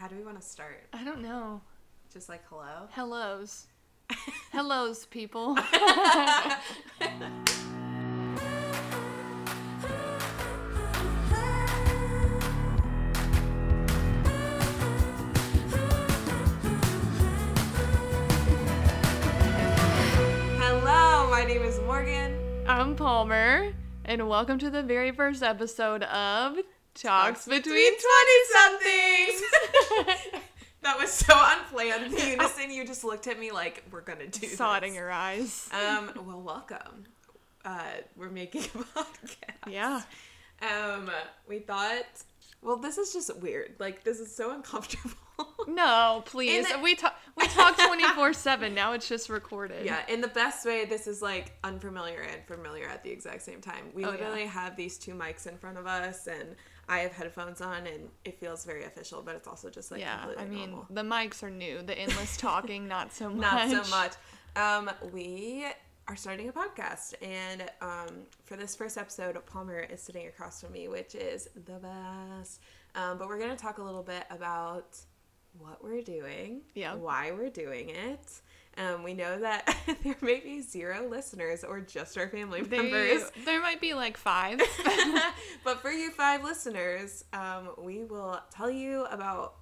How do we want to start? I don't know. Just like hello? Hellos. Hellos, people. Hello, my name is Morgan. I'm Palmer, and welcome to the very first episode of Talks Between 20 somethings. that was so unplanned. The unison, you just looked at me like, we're gonna do Saw it in your eyes. Um, well, welcome. Uh, we're making a podcast. Yeah. Um, we thought, well, this is just weird. Like, this is so uncomfortable. No, please. The- we talk we talk 24/7. Now it's just recorded. Yeah, in the best way, this is like unfamiliar and familiar at the exact same time. We Oh, yeah. literally have these two mics in front of us, and I have headphones on, and it feels very official, but it's also just like Yeah, completely I mean, normal. the mics are new. The endless talking, not so much. Not so much. Um, we are starting a podcast, and um, for this first episode, Palmer is sitting across from me, which is the best. Um, but we're going to talk a little bit about what we're doing, Yeah. why we're doing it. Um, we know that there may be zero listeners or just our family They, members. there might be like five. but for you five listeners, um, we will tell you about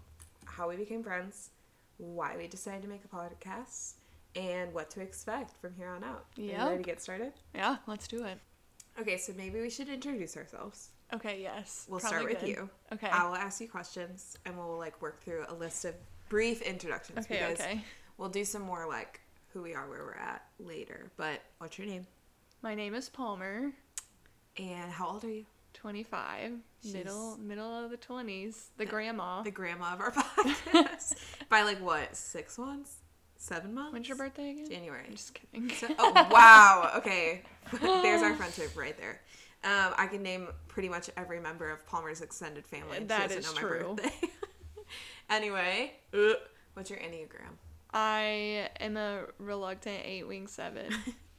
how we became friends, why we decided to make a podcast, and what to expect from here on out. You ready to get started? yeah, let's do it. Okay, so maybe we should introduce ourselves. Okay, yes. We'll start with good. you. Okay. I will ask you questions, and we'll like work through a list of brief introductions Okay, because okay. We'll do some more like who we are, where we're at later. But what's your name? My name is Palmer, And how old are you? 25, She's- middle middle of the 20s, the grandma. The grandma of our podcast. By like what? Six months? Seven months? When's your birthday again? January. I'm just kidding. So, oh wow. Okay, there's our friendship right there. Um, I can name pretty much every member of Palmer's extended family. and she doesn't is know my true. birthday. anyway, uh, what's your enneagram? I am a reluctant eight wing seven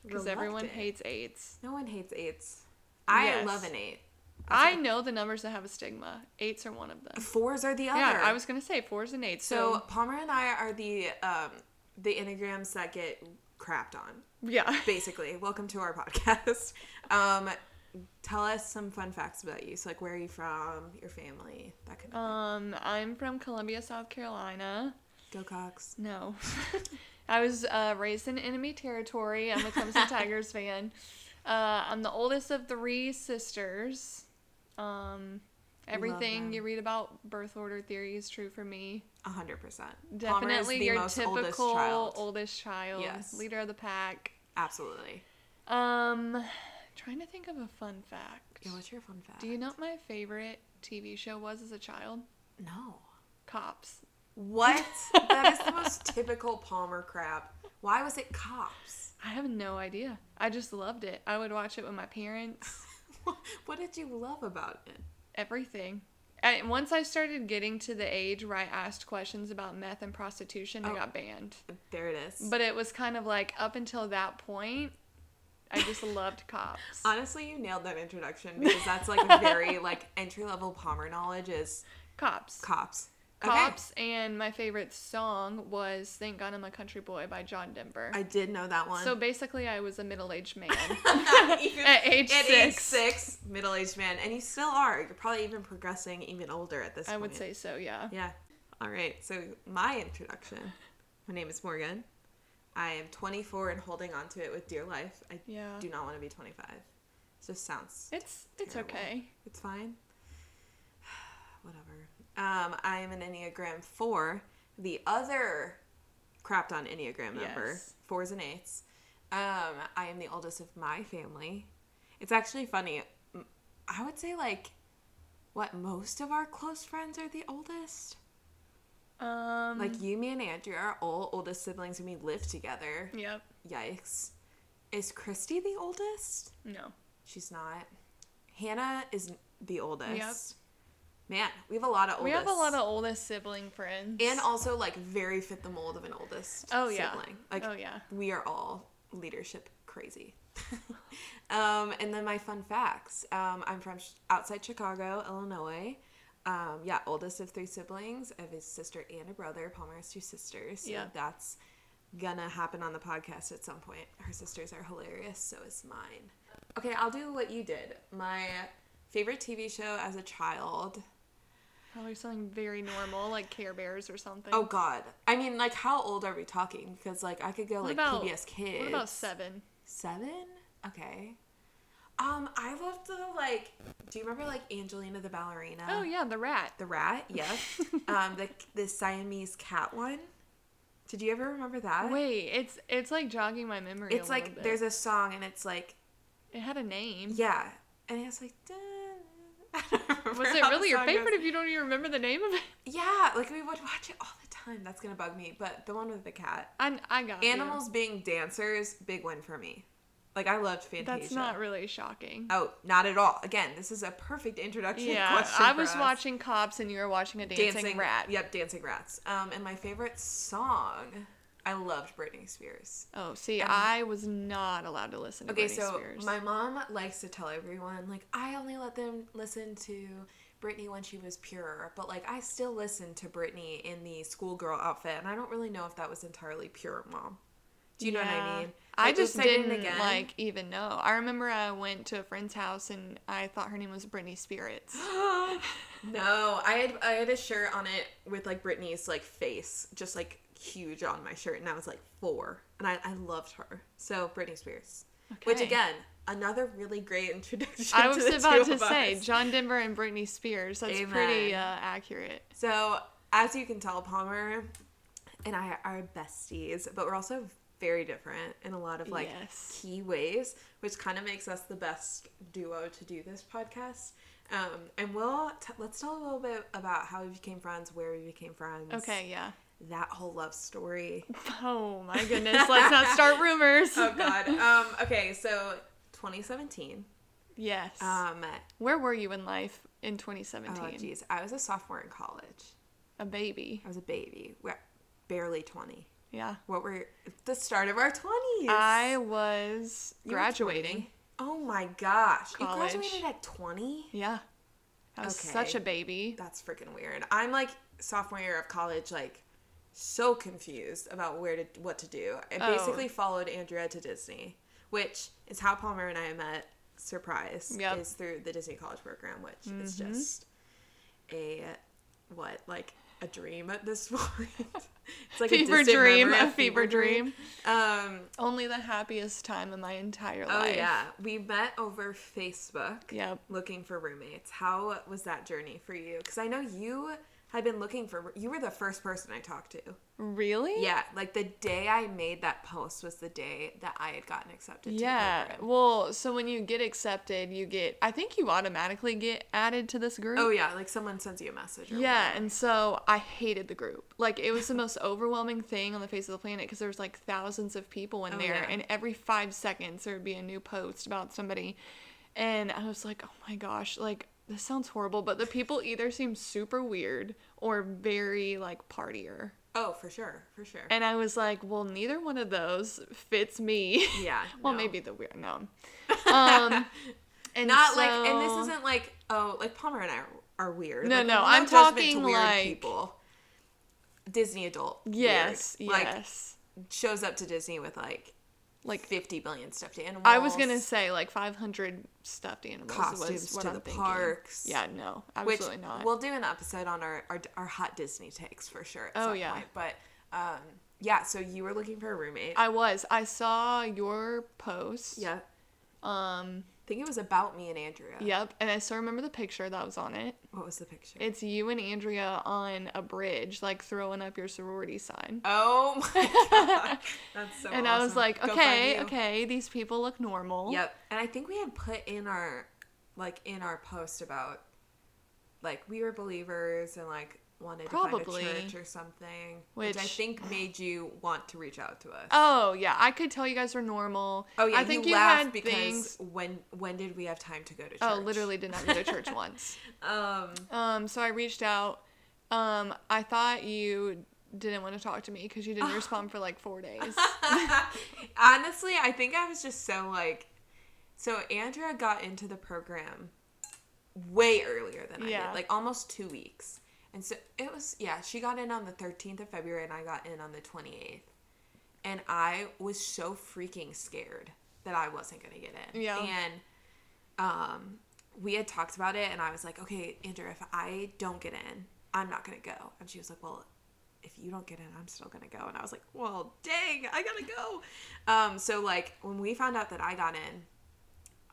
because everyone hates eights. No one hates eights. I Yes. love an eight. I know the numbers that have a stigma. Eights are one of them. Fours are the other. Yeah, I was gonna say fours and eights. So So, Palmer and I are the um, the enneagrams that get crapped on. yeah, basically. Welcome to our podcast. Um, tell us some fun facts about you. So, like, where are you from? Your family? That kind of um, I'm from Columbia, South Carolina. Go Cocks. No, I was uh, raised in enemy territory. I'm a Clemson Tigers fan. Uh, I'm the oldest of three sisters. Um, everything you read about birth order theory is true for me. A hundred percent. Definitely your typical oldest child. oldest child, Yes. leader of the pack. Absolutely. Um, trying to think of a fun fact. Yeah, what's your fun fact? Do you know what my favorite TV show was as a child? No. Cops. What? that is the most typical Palmer crap. Why was it cops? I have no idea. I just loved it. I would watch it with my parents. what did you love about it? Everything. And once I started getting to the age where I asked questions about meth and prostitution, I Oh. got banned. There it is. But it was kind of like up until that point, I just loved cops. Honestly, you nailed that introduction because that's like very like entry level Palmer knowledge is Cops. cops. Cops. And my favorite song was Thank God I'm a Country Boy by John Denver. I did know that one. So basically, I was a middle aged man. At age at age six. six, middle aged man, and you still are. You're probably even progressing even older at this I point. would say so, yeah. Yeah. All right. So my introduction. My name is Morgan. I am 24 and holding on to it with dear life. I Yeah. do not want to be 25. It just sounds. It's it's okay. It's fine. Whatever. Um, I am an Enneagram 4. The other crapped on Enneagram member, Yes. fours and eights. Um, I am the oldest of my family. It's actually funny. I would say, like, what, most of our close friends are the oldest? Um Like, you, me, and Andrea are all oldest siblings, and we live together. Yep. Yikes. Is Christy the oldest? No. She's not. Hannah is the oldest. Yep. Man, we have a lot of oldest. We have a lot of oldest sibling friends. and also like very fit the mold of an oldest Oh, yeah. sibling. Like oh yeah. we are all leadership crazy. um, and then my fun facts. Um, I'm from sh- outside Chicago, Illinois. Um, yeah, oldest of three siblings. I have a sister and a brother. Palmer has two sisters. So Yeah. that's gonna happen on the podcast at some point. Her sisters are hilarious, so is mine. Okay, I'll do what you did. My favorite TV show as a child. Probably something very normal, like Care Bears or something. Oh God, I mean, like, how old are we talking? Because like, I could go What like about- PBS Kids. What about Seven? Seven? Okay. Um, I loved the like. Do you remember like Angelina the ballerina? Oh yeah, the rat. The rat, yes. um, the the Siamese cat one. Did you ever remember that? Wait, it's it's like jogging my memory. it's like bit. there's a song and it's like It had a name. yeah, and it's like. dun- I don't remember Was it really your favorite goes. if you don't even remember the name of it? Yeah, like we would watch it all the time. That's gonna bug me. But the one with the cat, I I got you. animals being dancers, big win for me. Like I loved Fantasia. That's not really shocking. Oh, not at all. Again, this is a perfect introduction. Yeah, I was watching Cops and you were watching a dancing, rat. Yep, dancing rats. Um, and my favorite song, I loved Britney Spears. Oh, see, And- I was not allowed to listen to Okay, Britney so Spears. my mom likes to tell everyone like I only let them listen to Britney when she was pure, but like I still listen to Britney in the schoolgirl outfit, and I don't really know if that was entirely pure, mom. Do you know what I Yeah. mean? I Like, just didn't Again. like even know. I remember I went to a friend's house and I thought her name was Britney Spirits. no, I had I had a shirt on it with like Britney's like face, just like huge on my shirt, and I was like four, and I, I loved her. So Britney Spears, which again, another really great introduction. I to was the about to say us. John Denver and Britney Spears. That's pretty uh, accurate. So as you can tell, Palmer and I are besties, but we're also very different in a lot of like Yes. key ways, which kind of makes us the best duo to do this podcast. Um, and we'll t- let's tell a little bit about how we became friends, where we became friends. Okay, yeah. That whole love story. Oh my goodness, let's not start rumors. oh God. Um, okay, so 2017. yes. Um, Where were you in life in 2017? oh 2017? geez, I was a sophomore in college. a baby. I was a baby. We're barely 20. Yeah. What were the start of our 20s? I was You graduating. Oh my gosh. College. You graduated at 20? Yeah. I was Okay. such a baby. That's freaking weird. I'm like sophomore year of college, like so confused about where to what to do. I Oh. basically followed Andrea to Disney, which is how Palmer and I met. Surprise Yep. is through the Disney College Program, which is Mhm. just a what like a dream at this point. it's like a fever distant dream, a fever dream. Um, Only the happiest time of my entire life. oh yeah, we met over Facebook. Yep. looking for roommates. How was that journey for you? Because I know you had been looking for. You were the first person I talked to. Really? Yeah, like the day I made that post was the day that I had gotten accepted. To Yeah. Well, so when you get accepted, you get I think you automatically get added to this group. Oh yeah, like someone sends you a message. Or Yeah, whatever. and so I hated the group. Like it was the most overwhelming thing on the face of the planet because there was like thousands of people in Oh, there, yeah. and every five seconds there would be a new post about somebody, and I was like, oh my gosh, like this sounds horrible, but the people either seem super weird or very like partier, Oh, for sure, for sure. and I was like, well, neither one of those fits me. yeah. well, no. maybe the weird no. Um, and not like, and this isn't like, oh, like Palmer and I are, weird. No, Like, no, I'm talking, weird like- people. Disney adult. weird. Yes, Like yes. shows up to Disney with like Like like 50 billion stuffed animals. I was gonna say like 500 stuffed animals Costumes was what to I'm the thinking. parks. Yeah, no, Which absolutely not. we'll do an episode on our, our our hot Disney takes for sure. At Oh, some yeah. Point. But um, yeah. So you were looking for a roommate. I was. I saw your post. yeah. Um. I think it was about me and Andrea. Yep. And I still remember the picture that was on it. What was the picture? It's you and Andrea on a bridge, like throwing up your sorority sign. oh my god, that's so. and I was like, okay, okay, these people look normal. Yep. And I think we had put in our like in our post about like we were believers and like wanted Probably. to find a church or something, which, I think made you want to reach out to us. Oh yeah, I could tell you guys were normal. Oh yeah, I think you, you, laughed had because things. when when did we have time to go to church? Oh, literally did not go to church once. Um, Um, so I reached out. Um, I thought you didn't want to talk to me because you didn't respond for like four days. honestly, I think I was just so like, so Andrea got into the program way earlier than I Yeah. did, like almost two weeks. And so it was, yeah, she got in on the 13th of February and I got in on the 28th. And I was so freaking scared that I wasn't going to get in. Yeah. And um, we had talked about it and I was like, okay, Andrea, if I don't get in, I'm not going to go. And she was like, well, if you don't get in, I'm still going to go. And I was like, well, dang, I got to go. Um, so, like, when we found out that I got in,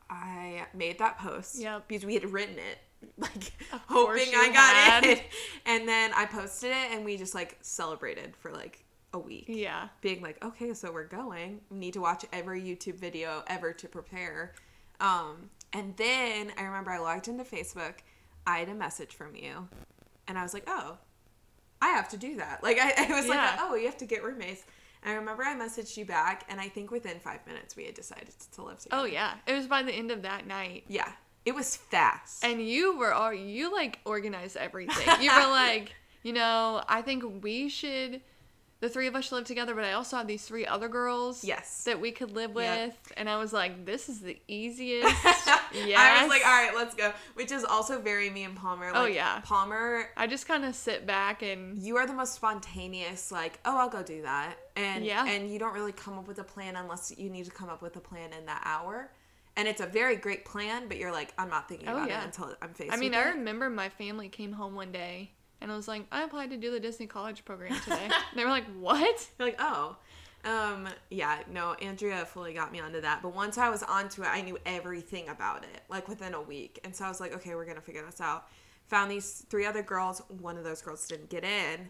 I made that post Yep. because we had written it, like hoping I got had. in. And then I posted it, and we just like celebrated for like a week, Yeah. being like, okay, so we're going. We need to watch every YouTube video ever to prepare. Um, and then I remember I logged into Facebook. I had a message from you, and I was like, oh, I have to do that. Like I, I was like, oh, you have to get roommates. And I remember I messaged you back, and I think within five minutes we had decided to live together. Oh yeah. It was by the end of that night. Yeah, it was fast. And you were all you like organized everything. You were like, you know, I think we should the three of us should live together, but I also have these three other girls Yes. that we could live with. Yep. And I was like, this is the easiest. Yes. I was like, all right, let's go. Which is also very me and Palmer. Oh, Like, yeah. Palmer, I just kind of sit back and you are the most spontaneous. Like, oh, I'll go do that, and Yeah. and you don't really come up with a plan unless you need to come up with a plan in that hour. And it's a very great plan, but you're like, I'm not thinking Oh, about yeah. it until I'm faced. I mean, I it. remember my family came home one day and I was like, I applied to do the Disney College program today. they were like, What? You're like, oh. Um, yeah, no, Andrea fully got me onto that. But once I was onto it, I knew everything about it, like within a week. And so I was like, okay, we're gonna figure this out. Found these three other girls. One of those girls didn't get in.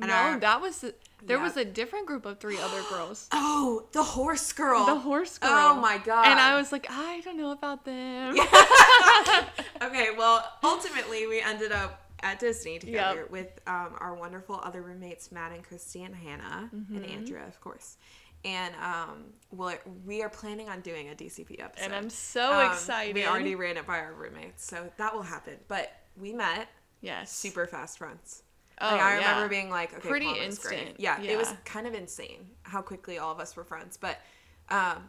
And no, I- that was there Yeah. was a different group of three other girls. oh, the horse girl. The horse girl. Oh my god. And I was like, I don't know about them. okay, well, ultimately we ended up at Disney together Yep. with um, our wonderful other roommates, Matt and Christy and Hannah and Mm-hmm. Andrea, of course. And um, we're, we are planning on doing a DCP episode. And I'm so Um, excited. We already ran it by our roommates, so that will happen. But we met yes. super fast friends. Oh, like, I remember yeah. being like, okay, Pretty Palmer's great. instant, Yeah, it was kind of insane how quickly all of us were friends. But um,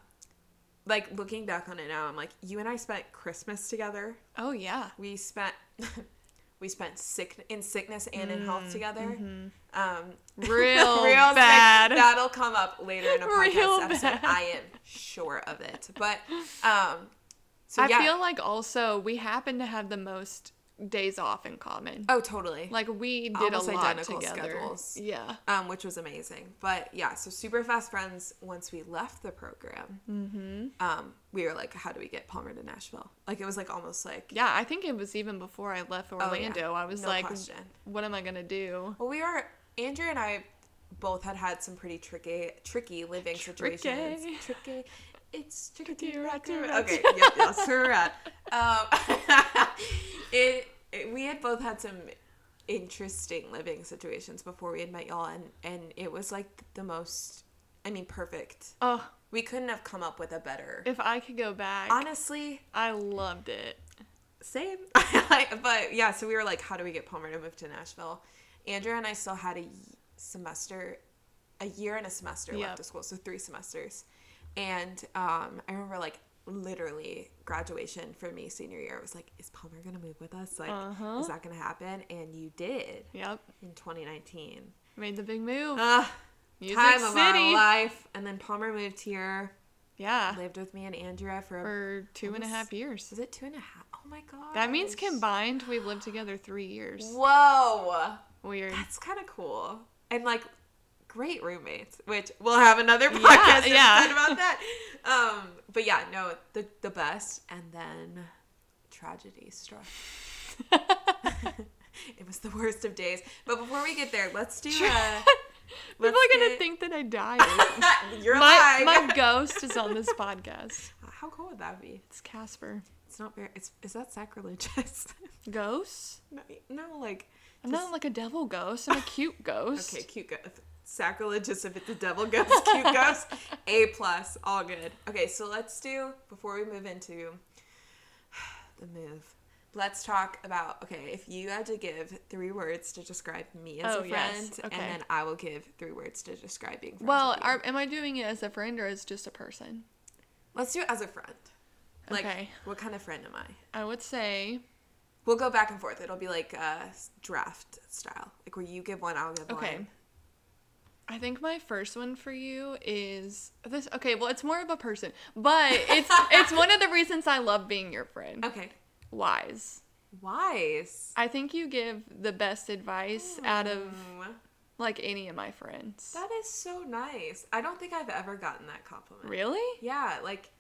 like looking back on it now, I'm like, you and I spent Christmas together. Oh yeah. We spent we spent sick in sickness and in Mm, health together. mm-hmm. Um, Real sick. bad. That'll come up later in a podcast Real episode. bad. I am sure of it. But um, so I yeah. feel like also we happen to have the most days off in common. oh, totally. Like we did Almost a lot identical together. schedules. Yeah. um, which was amazing. But yeah, so super fast friends. Once we left the program, Mm-hmm. um, we were like, how do we get Palmer to Nashville? Like it was like almost like Yeah, I think it was even before I left Oh, yeah. Orlando. I was No like, question. what am I gonna do? Well, we were Andrea and I both had had some pretty tricky, tricky living situations. Tricky. Tricky. It's tricky. Tricky. Okay. Yep. That's where we're at. Um, it, it. We had both had some interesting living situations before we had met y'all, and and it was like the most. I mean, perfect. Oh, We couldn't have come up with a better. if I could go back, Honestly, I loved it. same. but yeah, so we were like, how do we get Palmer to move to Nashville? Andrea and I still had a semester, a year and a semester Yep. left of school, so three semesters. And um, I remember like literally graduation for me senior year. It was like, is Palmer gonna move with us? Like, Uh-huh. is that gonna happen? And you did Yep, in 2019. made the big move. Ah, Music time of our life. And then Palmer moved here, Yeah, lived with me and Andrea for, for two and a half years. is it two and a half? Oh my god. That means combined, we've lived together three years. Whoa. Weird. That's kind of cool. And like great roommates, which we'll have another podcast yeah. episode about that. Um, but yeah, no, the the best and then tragedy struck. it was the worst of days. But before we get there, let's do uh People let's are gonna get- think that I died. You're my, lying. my ghost is on this podcast. How cool would that be? It's Casper. It's not very it's is that sacrilegious? Ghosts? no, no, like I'm not like a devil ghost. I'm a cute ghost. Okay, cute ghost. Sacrilegious if it's a devil ghost, cute ghost. A plus, all good. Okay, so let's do before we move into the move. Let's talk about okay. If you had to give three words to describe me as Oh, a friend, yes, and then I will give three words to describe being friends Well, are, am I doing it as a friend or as just a person? let's do it as a friend. Like, Okay. what kind of friend am I? I would say We'll go back and forth. It'll be like uh, draft style, like where you give one, I'll give Okay. one. I think my first one for you is this. Okay, well, it's more of a person, but it's it's one of the reasons I love being your friend. Okay. Wise. Wise. I think you give the best advice out of hmm. like any of my friends. that is so nice. I don't think I've ever gotten that compliment. Really? Yeah, like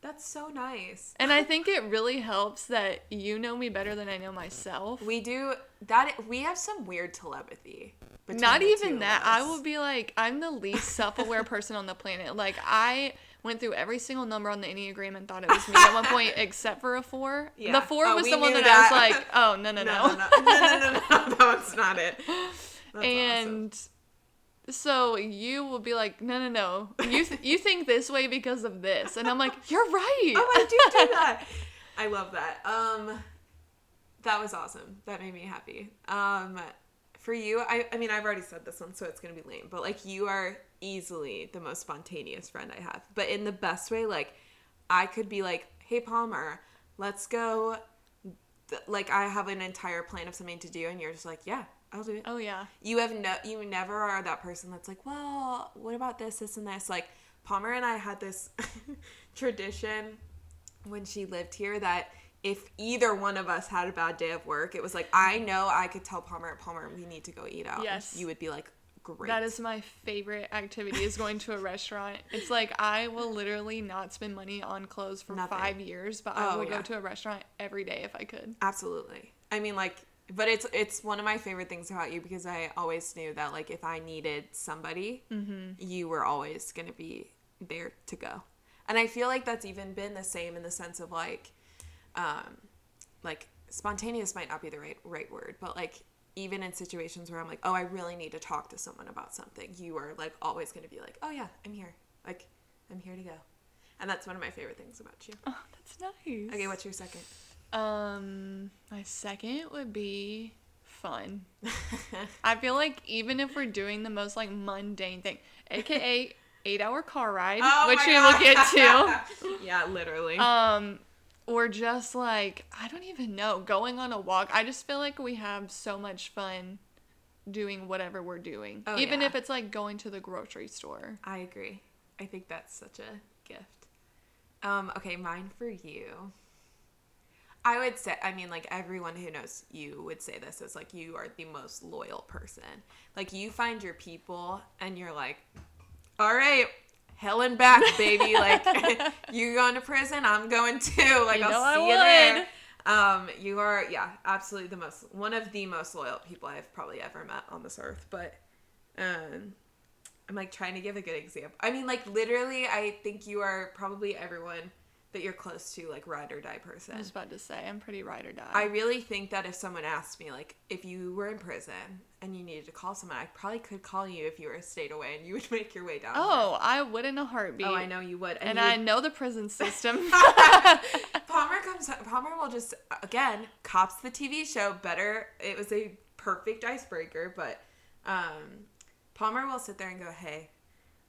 that's so nice. And I think it really helps that you know me better than I know myself. We do that. We have some weird telepathy. Not even that. I will be like, I'm the least self aware person on the planet. Like, I went through every single number on the Enneagram and thought it was me at one point, except for a four. Yeah. The four Oh, was the one knew that, I was like, oh, no, no, no. No, no, no, no, no, no, no, that one's not it. That's and so you will be like, no, no, no. You, th- you think this way because of this. And I'm like, you're right. Oh, I do do that. I love that. Um, that was awesome. That made me happy. Um, for you, I, I mean, I've already said this one, so it's gonna be lame. But like, you are easily the most spontaneous friend I have. But in the best way. Like, I could be like, "Hey, Palmer, let's go." Like, I have an entire plan of something to do, and you're just like, "Yeah, I'll do it." Oh, yeah. you have no you never are that person that's like well what about this this and this like palmer and i had this tradition when she lived here that if either one of us had a bad day of work it was like i know i could tell palmer at palmer we need to go eat out Yes. you would be like great That is my favorite activity is going to a restaurant. It's like I will literally not spend money on clothes for Nothing. five years, but I Oh, will yeah. go to a restaurant every day if I could. absolutely i mean like but it's it's one of my favorite things about you because i always knew that like if i needed somebody you were always going to be there to go. And i feel like that's even been the same in the sense of like um like spontaneous might not be the right right word but like even in situations where i'm like oh i really need to talk to someone about something you are like always going to be like oh yeah i'm here. Like i'm here to go. And that's one of my favorite things about you. Oh, that's nice. okay what's your second Um, my second would be fun. I feel like even if we're doing the most like mundane thing, aka eight hour car ride, Oh which we will get to. yeah, literally. Um, or just like I don't even know, going on a walk. I just feel like we have so much fun doing whatever we're doing, Oh, even yeah. if it's like going to the grocery store. I agree. I think that's such a gift. Um, okay, mine for you. I would say, I mean, like everyone who knows you would say this is like you are the most loyal person. Like you find your people and you're like, all right, hell and back, baby. like you going to prison, I'm going too. Like You I'll see you there. Um, you are, yeah, absolutely the most, one of the most loyal people I've probably ever met on this earth. But, um, I'm like trying to give a good example. I mean, like literally, I think you are probably everyone that you're close to, like ride or die person. I was about to say I'm pretty ride or die. I really think that if someone asked me, like, if you were in prison and you needed to call someone, I probably could call you if you were a state away and you would make your way down. oh, I would in a heartbeat. oh, I know you would. And you I would- know the prison system. Palmer comes. Palmer will just again cops the TV show better. It was a perfect icebreaker, but um, Palmer will sit there and go, "Hey,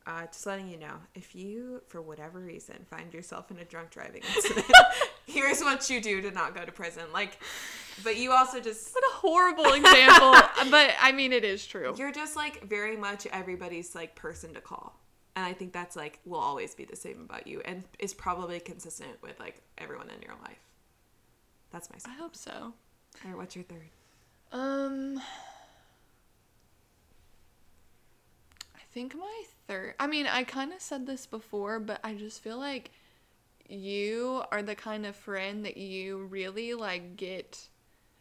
uh, just letting you know, if you for whatever reason find yourself in a drunk driving incident, here's what you do to not go to prison." Like, but you also just what a horrible example. but I mean, it is true. you're just like very much everybody's like person to call. And I think that's like will always be the same about you and is probably consistent with like everyone in your life. That's my I hope so. All right, what's your third? Um, I think my third. I mean, I kind of said this before, but I just feel like you are the kind of friend that you really like get.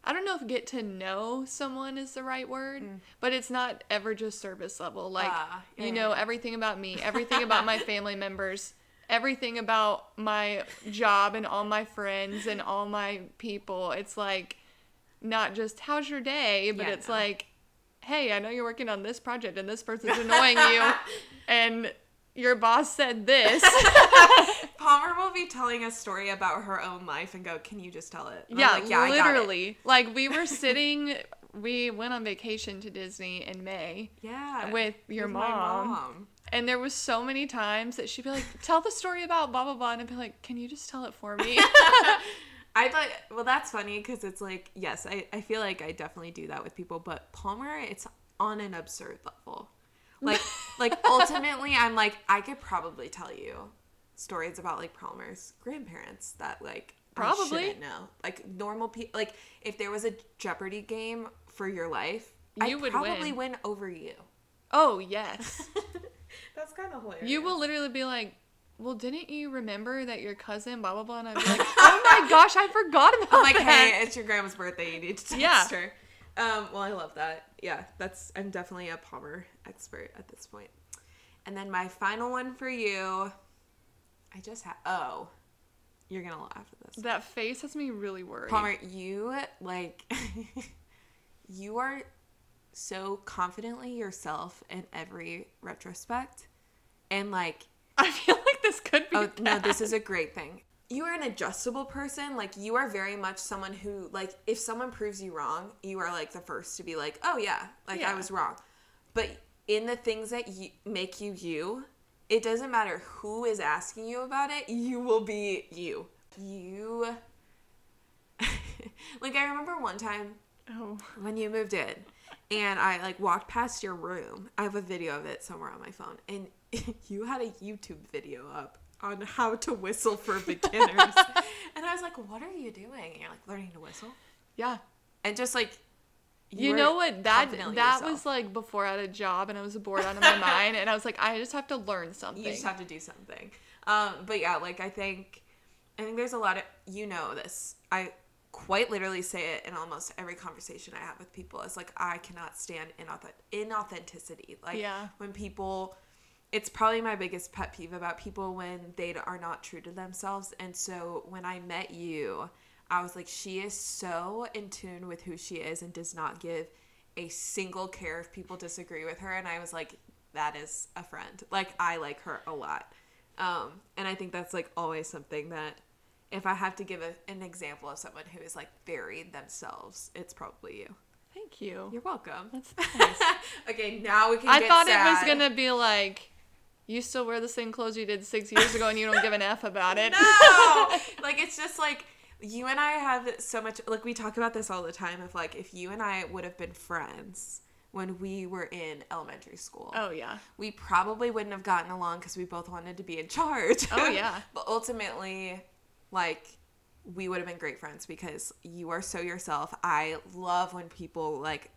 I don't know if get to know someone is the right word, but it's not ever just surface level. Like, Ah, yeah, you know everything about me, everything about my family members, everything about my job and all my friends and all my people. It's like not just how's your day, but Yeah, it's no. like, hey, I know you're working on this project and this person's annoying you, and your boss said this. Palmer will be telling a story about her own life and go, "Can you just tell it?" And yeah, like, it." literally. Like we were sitting, we went on vacation to Disney in May Yeah, with your with mom. mom. And there was so many times that she'd be like, "Tell the story about blah blah blah," and I'd be like, "Can you just tell it for me?" I thought, well, that's funny because it's like, yes, I, I feel like I definitely do that with people, but Palmer, it's on an absurd level. Like, like ultimately, I'm like, I could probably tell you stories about like Palmer's grandparents that like Probably. know. Like normal people, like if there was a Jeopardy game for your life, You I would probably win. win over you. Oh yes. That's kind of hilarious. You will literally be like, "Well, didn't you remember that your cousin blah blah blah?" And I'd be like, "Oh my gosh, I forgot about that. I'm like, that." hey, it's your grandma's birthday. You need to text Yeah. her. Um, well, I love that. Yeah, that's. I'm definitely a Palmer expert at this point. And then my final one for you. I just have, Oh, you're gonna laugh at this. That face has me really worried. Palmer, you like. you are so confidently yourself in every retrospect, and like I feel like this could be. Oh no, this is a great thing. You are an adjustable person. Like you are very much someone who like if someone proves you wrong, you are like the first to be like, "Oh yeah, like I was wrong." But in the things that you, make you you, it doesn't matter who is asking you about it, you will be you. You Like I remember one time Oh. when you moved in and I like walked past your room. I have a video of it somewhere on my phone and you had a YouTube video up on how to whistle for beginners. and I was like, "What are you doing?" And you're like, "Learning to whistle." Yeah. And just like You were know what? That that yourself. was like before I had a job and I was bored out of my mind and I was like, I just have to learn something. you just have to do something. Um, but yeah, like I think, I think there's a lot of you know this. I quite literally say it in almost every conversation I have with people. It's like I cannot stand inauth- inauthenticity. Like Yeah. when people, it's probably my biggest pet peeve about people when they are not true to themselves. And so when I met you, I was like, she is so in tune with who she is and does not give a single care if people disagree with her. And I was like, that is a friend. Like, I like her a lot. Um, and I think that's like always something that if I have to give a, an example of someone who is like very themselves, it's probably you. Thank you. You're welcome. That's nice. okay, now we can. I thought it was gonna be like, you still wear the same clothes you did six years ago and you don't give an F about it. no like it's just like you and i have so much like we talk about this all the time of like if you and i would have been friends when we were in elementary school Oh yeah. we probably wouldn't have gotten along because we both wanted to be in charge Oh, yeah. but ultimately like we would have been great friends because you are so yourself i love when people like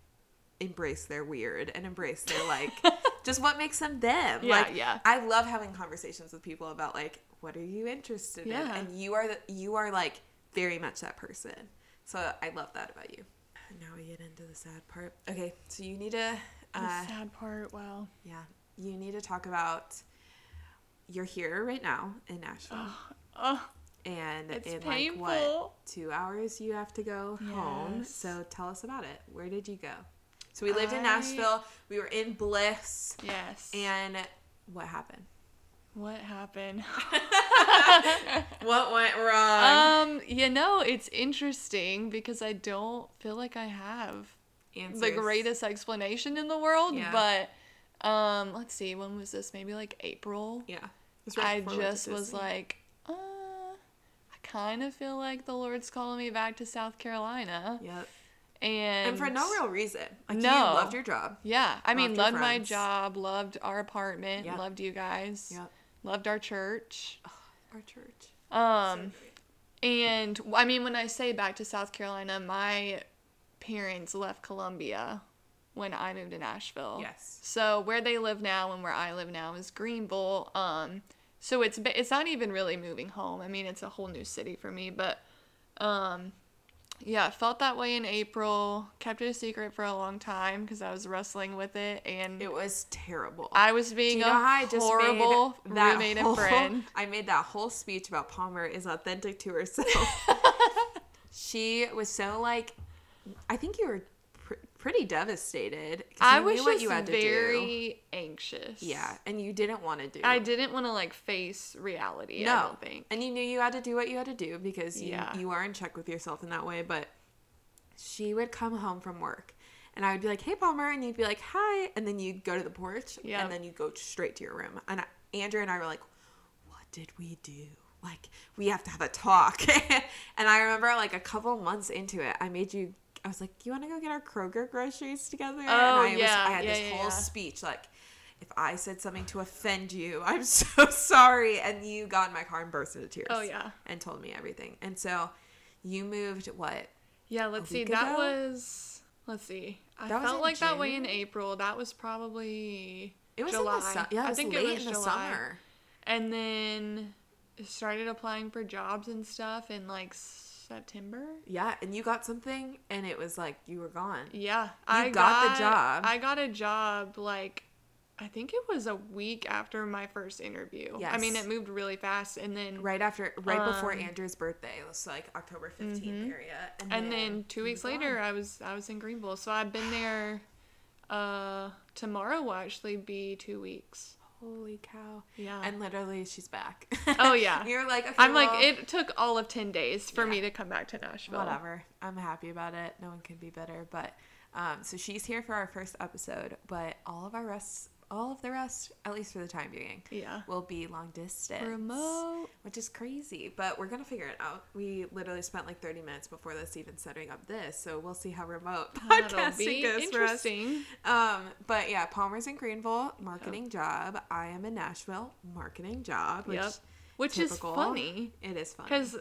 embrace their weird and embrace their like just what makes them them. Yeah, like yeah. i love having conversations with people about like what are you interested in? And you are the, you are like very much that person. So i love that about you. Now we get into the sad part. Okay so you need to The uh, sad part. Wow. yeah. You need to talk about you're here right now in nashville. Oh, and it's in painful. like what two hours you have to go home. So tell us about it. Where did you go so we lived in nashville we were in bliss yes. and what happened what happened? what went wrong um, you know, it's interesting because I don't feel like I have the greatest explanation in the world, Yeah. but um, let's see, when was this? Maybe like April. yeah right I before we went to just was like, uh, I kind of feel like the Lord's calling me back to South Carolina, yep and and for no real reason like you No. loved your job Yeah, I mean, Loved my job, loved our apartment, Yep. loved you guys, yep loved our church. our church Um, and I mean, when I say back to South Carolina, my parents left Columbia when I moved to Nashville. yes So where they live now and where I live now is Greenville. Um, so it's it's not even really moving home. I mean, it's a whole new city for me, but um, yeah, felt that way in April. Kept it a secret for a long time because I was wrestling with it, and it was terrible I was being you know a just horrible made that roommate whole, and friend. I made that whole speech about Palmer is authentic to herself. she was so like, I think you were pr- pretty devastated. I was knew what you had to do. very anxious. yeah, and you didn't want to do. I didn't want to like face reality. No, I don't think. and you knew you had to do what you had to do because you Yeah. you are in check with yourself in that way. But she would come home from work. And I would be like, "Hey, Palmer," and you'd be like, "Hi," and then you'd go to the porch, Yep. and then you'd go straight to your room. And I, Andrea and I were like, "What did we do?" like we have to have a talk. and I remember like a couple months into it, I made you. I was like, "You want to go get our Kroger groceries together?" and Oh, I was, yeah, I had yeah, this yeah, whole yeah. speech like. If I said something to offend you, I'm so sorry. And you got in my car and burst into tears. Oh, yeah. And told me everything. And so you moved what? Yeah, let's see. That ago? was let's see. I That felt like that way in April. That was probably It was July. su- yeah, I think it was in the July. summer. And then started applying for jobs and stuff and like September. Yeah, and you got something, and it was like you were gone. Yeah, I got the job. I got a job like I think it was a week after my first interview. I mean, it moved really fast, and then Right after, right before Um, Andrew's birthday, it was like October 15th Mhm. area. and then two weeks later. I was I was in Greenville. So I've been there. Uh, tomorrow will actually be two weeks. Holy cow! Yeah. And literally, she's back. Oh, yeah. You're like, okay, I'm like it took all of ten days for me to come back to Nashville. Whatever. I'm happy about it. No one can be better. But um, so she's here for our first episode, but all of our rest, all of the rest, at least for the time being, Yeah. will be long distance. Remote. which is crazy, but we're gonna figure it out. We literally spent like 30 minutes before this even setting up this, so we'll see how remote That'll podcasting be goes for us. interesting. Um, but yeah, Palmer's in Greenville, marketing job. I am in Nashville, marketing job. Which Yep. Which typical. is funny It is funny. because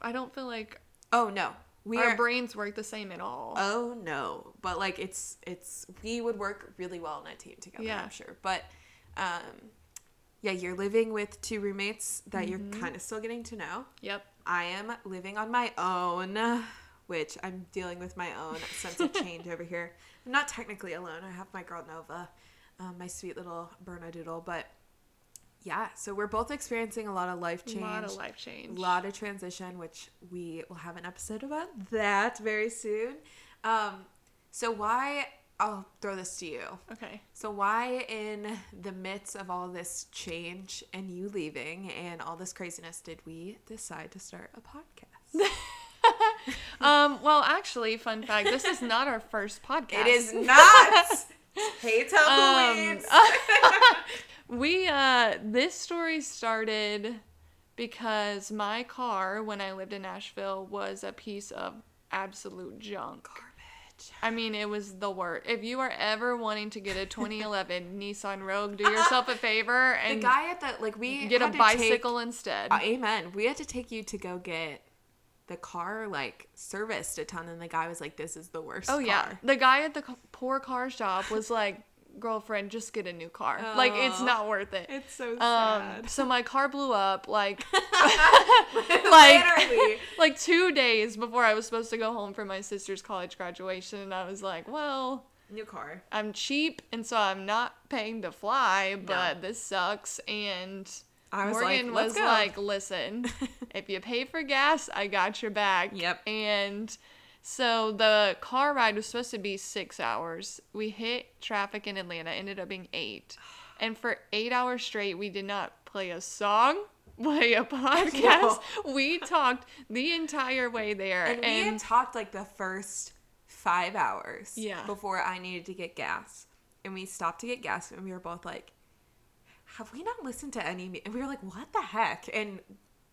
I don't feel like oh no, we our are. brains work the same at all. Oh no, but like it's it's we would work really well in a team together. Yeah. I'm sure, but um, yeah, you're living with two roommates that Mm-hmm. you're kind of still getting to know. yep. I am living on my own, which I'm dealing with my own sense of change over here. I'm not technically alone. I have my girl Nova, um, my sweet little Bernedoodle, but yeah, so we're both experiencing a lot of life change. A lot of life change. a lot of transition, which we will have an episode about that very soon. Um, so why? I'll throw this to you. Okay. So why, in the midst of all this change and you leaving and all this craziness, did we decide to start a podcast? Um. Well, actually, fun fact: this is not our first podcast. it is not. hey, Um, tumbleweeds. we uh this story started because my car when I lived in Nashville was a piece of absolute junk. Garbage. I mean, it was the worst. If you are ever wanting to get a 2011 Nissan Rogue, do yourself a favor and The guy at the like we get a bicycle instead. Uh, amen. We had to take you to go get the car like serviced a ton, and the guy was like, "This is the worst." oh yeah, the guy at the poor car shop was like, "Girlfriend, just get a new car. Like it's Oh. not worth it." It's so Um, sad. so my car blew up like like Literally. like two days before I was supposed to go home for my sister's college graduation, and I was like, well, New car. I'm cheap, and so I'm not paying to fly, but this sucks. And I was Morgan like, was go." like, listen, if you pay for gas, I got your back. Yep. And so the car ride was supposed to be six hours. We hit traffic in Atlanta, ended up being eight. And for eight hours straight, we did not play a song, play a podcast. We talked the entire way there. And, we had talked like the first five hours Yeah. before I needed to get gas. And we stopped to get gas and we were both like, have we not listened to any? mu-" And we were like, what the heck? And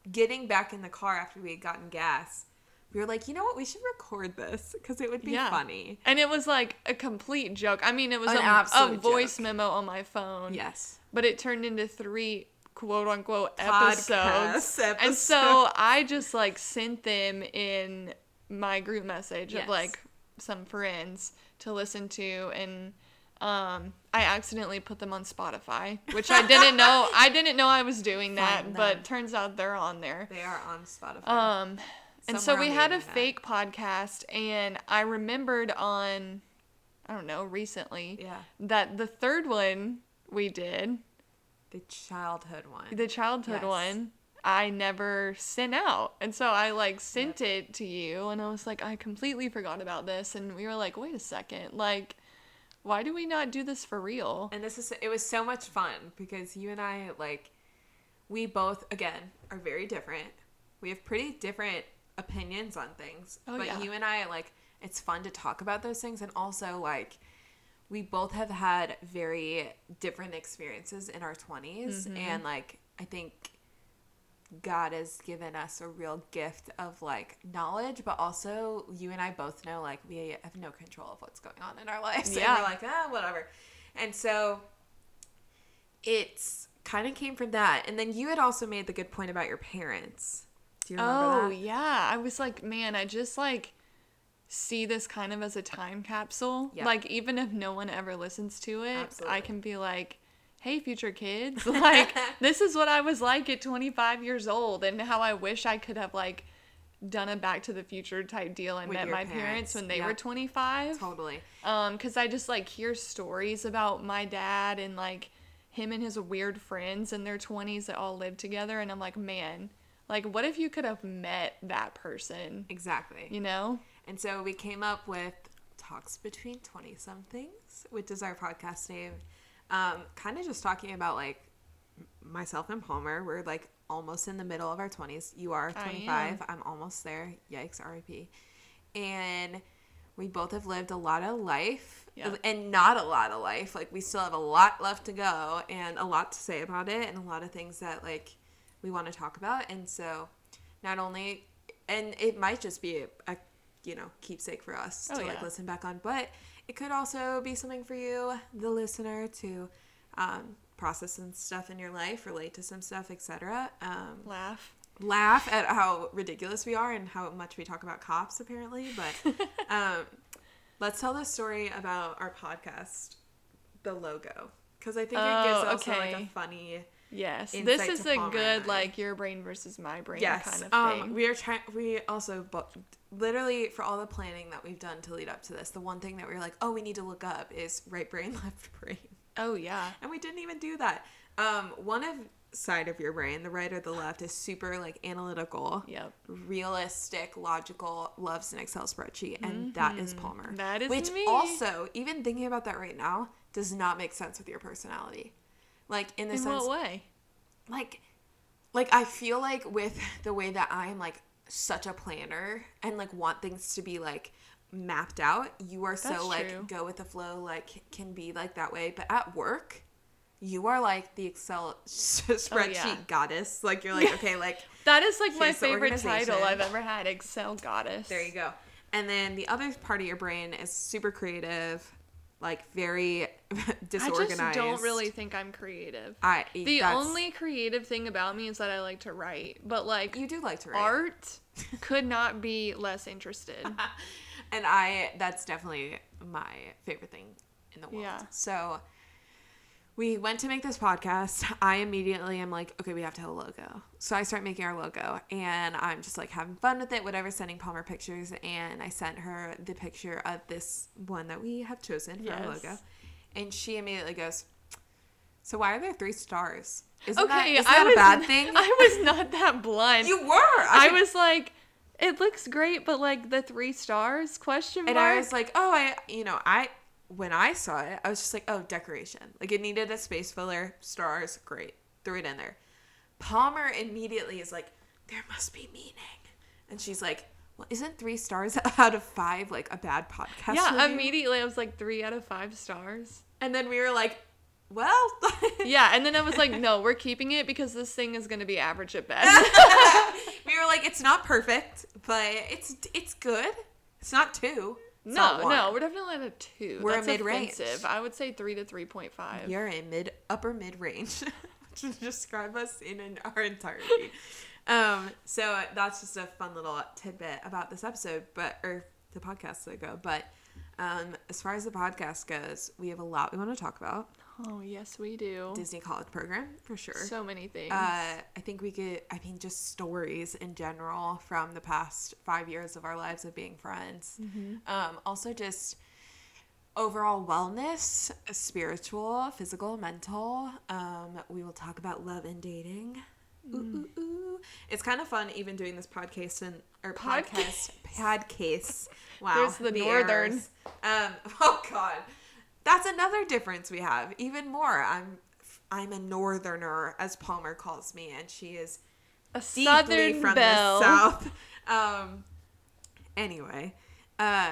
getting back in the car after we had gotten gas, we were like, you know what? We should record this because it would be Yeah. funny. And it was like a complete joke. I mean, it was a, a voice joke. memo on my phone. Yes. But it turned into three quote unquote Podcast episodes. And so I just like sent them in my group message Yes. of like some friends to listen to and um I accidentally put them on Spotify, which I didn't know I didn't know I was doing that, but turns out they're on there. They are on Spotify. Um, and so we had a internet. fake podcast, and I remembered on, I don't know, recently yeah. that the third one we did, The childhood one. the childhood Yes. one, I never sent out. And so I like sent it to you, and I was like, I completely forgot about this. And we were like, wait a second, like, why do we not do this for real? And this is it was so much fun because you and I like we both again are very different. We have pretty different opinions on things. Oh, but yeah. you and I like it's fun to talk about those things and also like we both have had very different experiences in our 20s Mm-hmm. and like I think God has given us a real gift of like knowledge, but also you and I both know like we have no control of what's going on in our lives. Yeah. And we're like, ah, whatever. And so it's kind of came from that. And then you had also made the good point about your parents. Do you remember Oh that? yeah, I was like, man, I just like see this kind of as a time capsule. Yeah. Like even if no one ever listens to it, Absolutely. I can be like, "Hey, future kids, like this is what I was like at 25 years old, and how I wish I could have like done a Back to the Future type deal and With met my parents, parents when they yep. were 25." Totally. Um, cause I just like hear stories about my dad and like him and his weird friends in their 20s that all lived together, and I'm like, man, like what if you could have met that person? Exactly. You know? And so we came up with Talks Between 20 Somethings, which is our podcast name. Um, kind of just talking about like myself and Palmer. We're like almost in the middle of our 20s. You are 25. I'm almost there. Yikes, RIP. And we both have lived a lot of life Yeah. and not a lot of life. Like we still have a lot left to go and a lot to say about it and a lot of things that like we want to talk about. And so not only and it might just be a, a you know keepsake for us Oh, to like listen back on, but it could also be something for you, the listener, to um, process some stuff in your life, relate to some stuff, etc. Um, Laugh. laugh at how ridiculous we are and how much we talk about cops apparently but um, let's tell the story about our podcast the logo because i think it gives Oh, also like a funny Yes. This is a Palmer good like your brain versus my brain yes kind of um, thing. we are trying we also bo- literally for all the planning that we've done to lead up to this the one thing that we were like oh we need to look up is right brain left brain oh yeah. and we didn't even do that um, one of side of your brain the right or the left is super like analytical Yep. realistic, logical, loves an Excel spreadsheet, and that is Palmer. Mm-hmm. That is which me. also, even thinking about that right now, does not make sense with your personality. Like in the In sense, what way? like, like I feel like with the way that I'm like such a planner and like want things to be like mapped out, you are so like true. go with the flow, like can be like that way. But at work. You are like the Excel spreadsheet Oh, yeah. goddess. Like you're like, okay, like That is like my favorite title. I've ever had. Excel goddess. There you go. And then the other part of your brain is super creative, like very disorganized. I just don't really think I'm creative. I The only creative thing about me is that I like to write, but like you do like to write, art could not be less interested. and I that's definitely my favorite thing in the world. Yeah. So we went to make this podcast. I immediately am like, okay, we have to have a logo. So I start making our logo, and I'm just like having fun with it, whatever. Sending Palmer pictures, and I sent her the picture of this one that we have chosen for our logo, and she immediately goes, "So why are there three stars? Isn't okay, isn't I that was a bad thing?" I was not that blind. you were. I could- was like, it looks great, but like the three stars question mark. And I was like, oh, I, you know, I, when I saw it, I was just like, oh, decoration. Like it needed a space filler, stars, great. Threw it in there. Palmer immediately is like, there must be meaning. And she's like, well, isn't three stars out of five like a bad podcast? yeah, review?" immediately I was like three out of five stars. And then we were like, well, Yeah, and then I was like, no, we're keeping it because this thing is gonna be average at best. we were like, it's not perfect, but it's it's good. It's not two. It's no, no, we're definitely at a two. We're a That's mid-range. I would say three to three point five. You're in mid upper mid range, to describe us in an, our entirety. um, so that's just a fun little tidbit about this episode, but or the podcast ago. But um, as far as the podcast goes, we have a lot we want to talk about. Oh yes, we do. Disney college program for sure. So many things. uh, I think we could. I mean, just stories in general from the past five years of our lives of being friends. Um, also, just overall wellness, spiritual, physical, mental. Um, we will talk about love and dating. Ooh, ooh, ooh. It's kind of fun even doing this podcast and or podcast podcast. Wow, There's the northern. errors. Um, oh God, that's another difference we have. Even more, I'm I'm a northerner, as Palmer calls me, and she is a southern from belle. the south. Um, anyway, uh,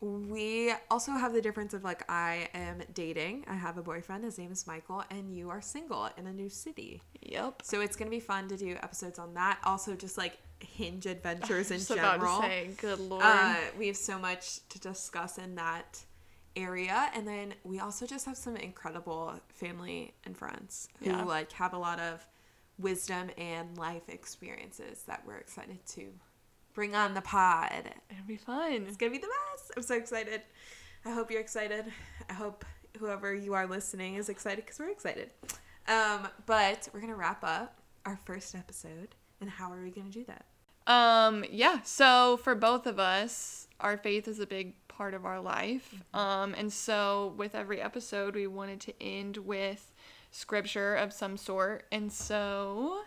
we also have the difference of like I am dating. I have a boyfriend. His name is Michael, and you are single in a new city. Yep. So it's gonna be fun to do episodes on that. Also, just like hinge adventures in general. say, good lord. Uh, we have so much to discuss in that area, and then we also just have some incredible family and friends who Yeah. like have a lot of wisdom and life experiences that we're excited to bring on the pod. It'll be fun. It's gonna be the best. I'm so excited. I hope you're excited. I hope whoever you are listening is excited because we're excited. Um, but we're gonna wrap up our first episode, and how are we gonna do that? Um, yeah, so for both of us, our faith is a big part of our life. Um, and so with every episode, we wanted to end with scripture of some sort. And so,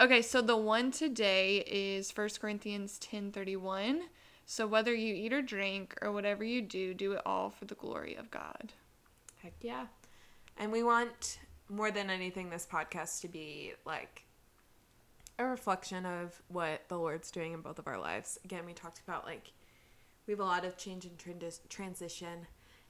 okay, so the one today is 1 Corinthians 10:31. So whether you eat or drink or whatever you do, do it all for the glory of God. Heck yeah. And we want more than anything this podcast to be like a reflection of what the Lord's doing in both of our lives. Again, we talked about like we have a lot of change and trans- transition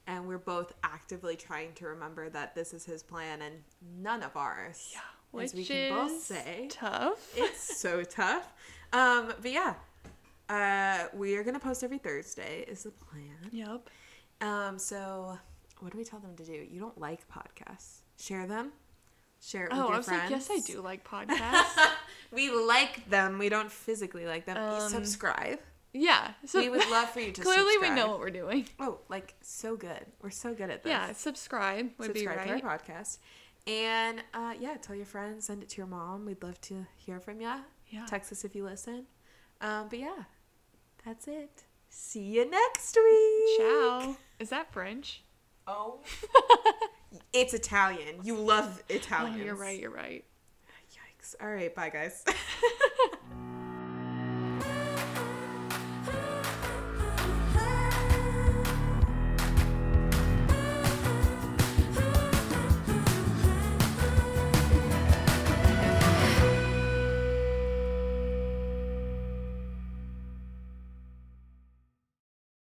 and we're both actively trying to remember that this is his plan and none of ours. Yeah. Which As we can both say. tough. It's so tough. Um, but yeah. Uh, we are gonna post every Thursday is the plan. Yep. Um, so what do we tell them to do? You don't like podcasts. Share them. Share it with Oh, your I was friends. like, yes, I do like podcasts. we like them. We don't physically like them. Um, subscribe. Yeah. So we would love for you to Clearly, we know what we're doing. Oh, like so good. We're so good at this. Yeah, subscribe would subscribe be right. to our podcast. And uh, yeah, tell your friends, send it to your mom. We'd love to hear from you. Yeah. Text us if you listen. Um, but yeah, that's it. See you next week. Ciao. Is that French? Oh. it's Italian. You love Oh, you're right. You're right. Yikes. All right. Bye, guys.